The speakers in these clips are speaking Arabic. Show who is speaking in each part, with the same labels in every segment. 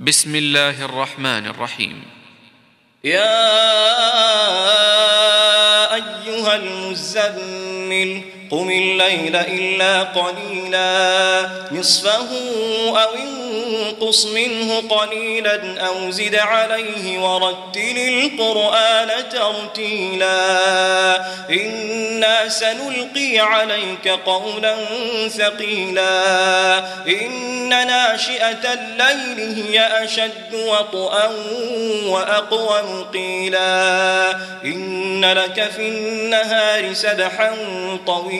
Speaker 1: بسم الله الرحمن الرحيم.
Speaker 2: يا أيها المزمل قم الليل إلا قليلا. نصفه أو انقص منه قليلا أو زد عليه ورتل القرآن ترتيلا. إنا سنلقي عليك قولا ثقيلا. إن ناشئة الليل هي أشد وطئا وأقوم قيلا. إن لك في النهار سبحا طويلا.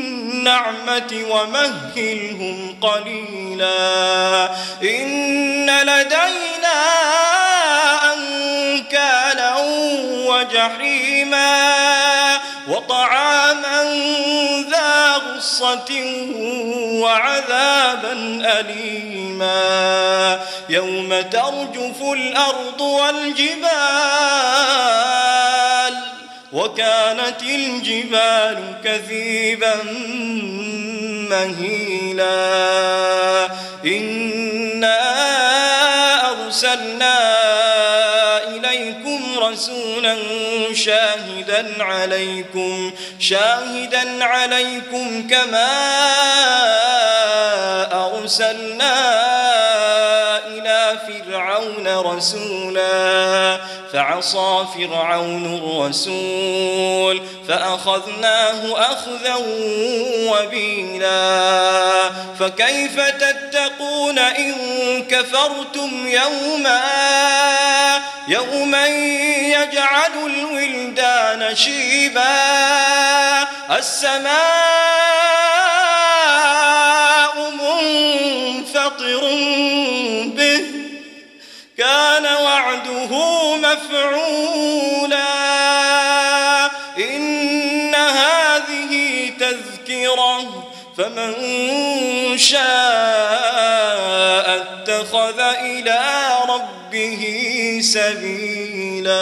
Speaker 2: النعمة ومهلهم قليلا. إن لدينا أنكالا وجحيما وطعاما ذا غصة وعذابا أليما. يوم ترجف الأرض والجبال وكانت الجبال كثيبا مهيلا. إنا أرسلنا إليكم رسولا شاهدا عليكم شاهدا عليكم كما أرسلنا فرعون رسولا فعصى فرعون الرسول فأخذناه أخذا وبيلا. فكيف تتقون إن كفرتم يوما؟ يوما يجعل الولدان شيبا. السماء منفطر كان وعده مفعولا. إن هذه تذكرة فمن شاء اتخذ إلى ربه سبيلا.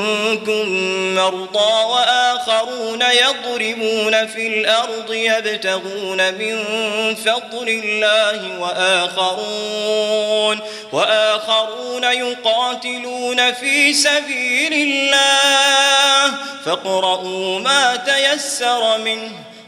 Speaker 2: منكم مرضى وآخرون يضربون في الأرض يبتغون من فضل الله وآخرون وآخرون يقاتلون في سبيل الله فاقرؤوا ما تيسر منه